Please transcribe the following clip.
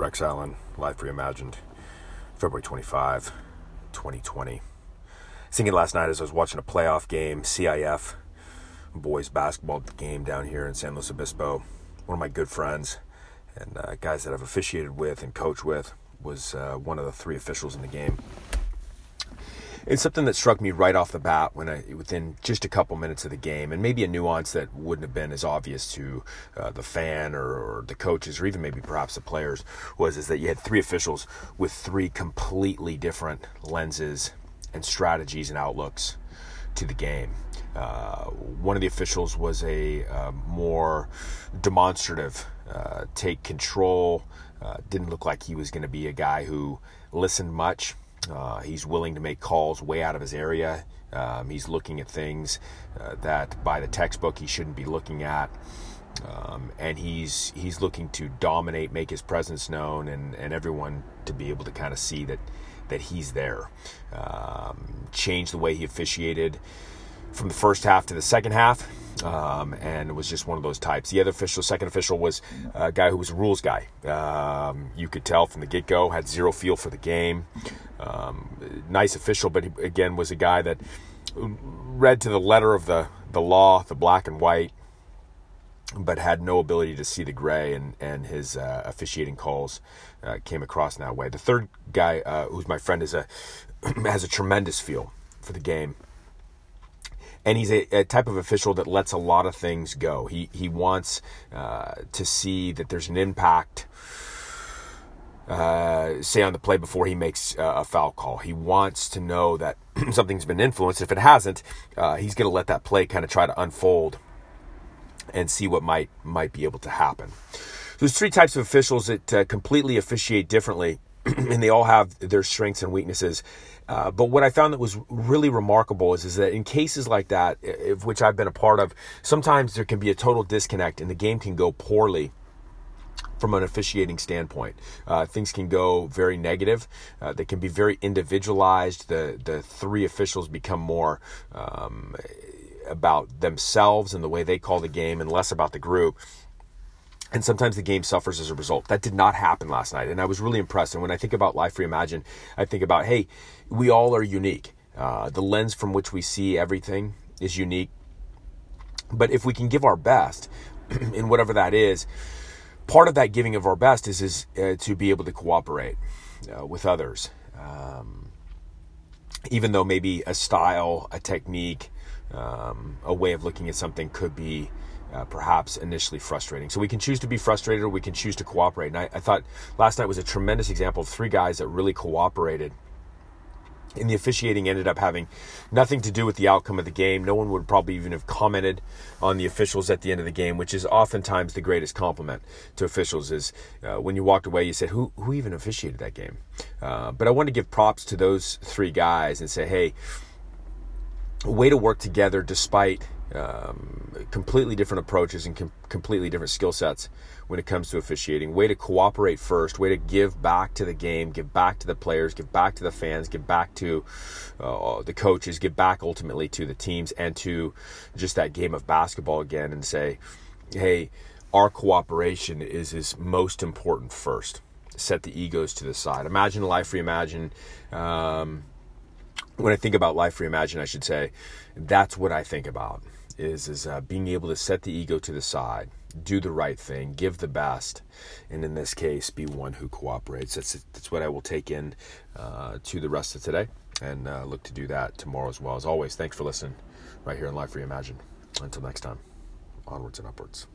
Rex Allen, Life Reimagined, February 25, 2020. Singing last night as I was watching a playoff game, CIF boys basketball game down here in San Luis Obispo. One of my good friends and uh, guys that I've officiated with and coached with was uh, one of the three officials in the game. It's something that struck me right off the bat when I, within just a couple minutes of the game, and maybe a nuance that wouldn't have been as obvious to uh, the fan or, or, the coaches, or even maybe perhaps the players, was is that you had three officials with three completely different lenses and strategies and outlooks to the game. Uh, one of the officials was a uh, more demonstrative, uh, take control. Uh, didn't look like he was going to be a guy who listened much. Uh, he's willing to make calls way out of his area. Um, he's looking at things uh, that by the textbook he shouldn't be looking at. Um, and he's he's looking to dominate, make his presence known, and, and everyone to be able to kind of see that that he's there. Um, change the way he officiated from the first half to the second half. Um, and it was just one of those types. The other official, second official, was a guy who was a rules guy. Um, you could tell from the get go, had zero feel for the game. Um, nice official, but again, was a guy that read to the letter of the, the law, the black and white, but had no ability to see the gray, and, and his uh, officiating calls uh, came across in that way. The third guy, uh, who's my friend, is a has a tremendous feel for the game and he's a, a, type of official that lets a lot of things go. He he wants uh, to see that there's an impact. Uh, say on the play before he makes uh, a foul call. He wants to know that something's been influenced. If it hasn't, uh, he's going to let that play kind of try to unfold and see what might might be able to happen. There's three types of officials that uh, completely officiate differently, and they all have their strengths and weaknesses. Uh, but what I found that was really remarkable is, is that in cases like that, which I've been a part of, sometimes there can be a total disconnect and the game can go poorly from an officiating standpoint. Uh, things can go very negative. Uh, they can be very individualized. The the three officials become more um, about themselves and the way they call the game, and less about the group and sometimes the game suffers as a result. That did not happen last night, and I was really impressed. And when I think about Life Reimagined, I think about, hey, we all are unique. Uh, the lens from which we see everything is unique. But if we can give our best in whatever that is, part of that giving of our best is is uh, to be able to cooperate uh, with others. Um, even though maybe a style, a technique, um, a way of looking at something could be uh, perhaps initially frustrating. So we can choose to be frustrated or we can choose to cooperate. And I, I, thought last night was a tremendous example of three guys that really cooperated. And the officiating ended up having nothing to do with the outcome of the game. No one would probably even have commented on the officials at the end of the game, which is oftentimes the greatest compliment to officials. Is uh, when you walked away, you said, "Who who even officiated that game?" Uh, but I want to give props to those three guys and say, "Hey, way to work together despite um, completely different approaches and com- completely different skill sets when it comes to officiating. Way to cooperate first, way to give back to the game, give back to the players, give back to the fans, give back to uh, the coaches, give back ultimately to the teams and to just that game of basketball again and say, hey, our cooperation is is most important first. Set the egos to the side. Imagine life reimagine. Um, when I think about life reimagine, I should say that's what I think about is is uh, being able to set the ego to the side, do the right thing, give the best, and in this case, be one who cooperates. That's that's what I will take in uh, to the rest of today, and uh, look to do that tomorrow as well. As always, thanks for listening, right here in Life Reimagined. Until next time, onwards and upwards.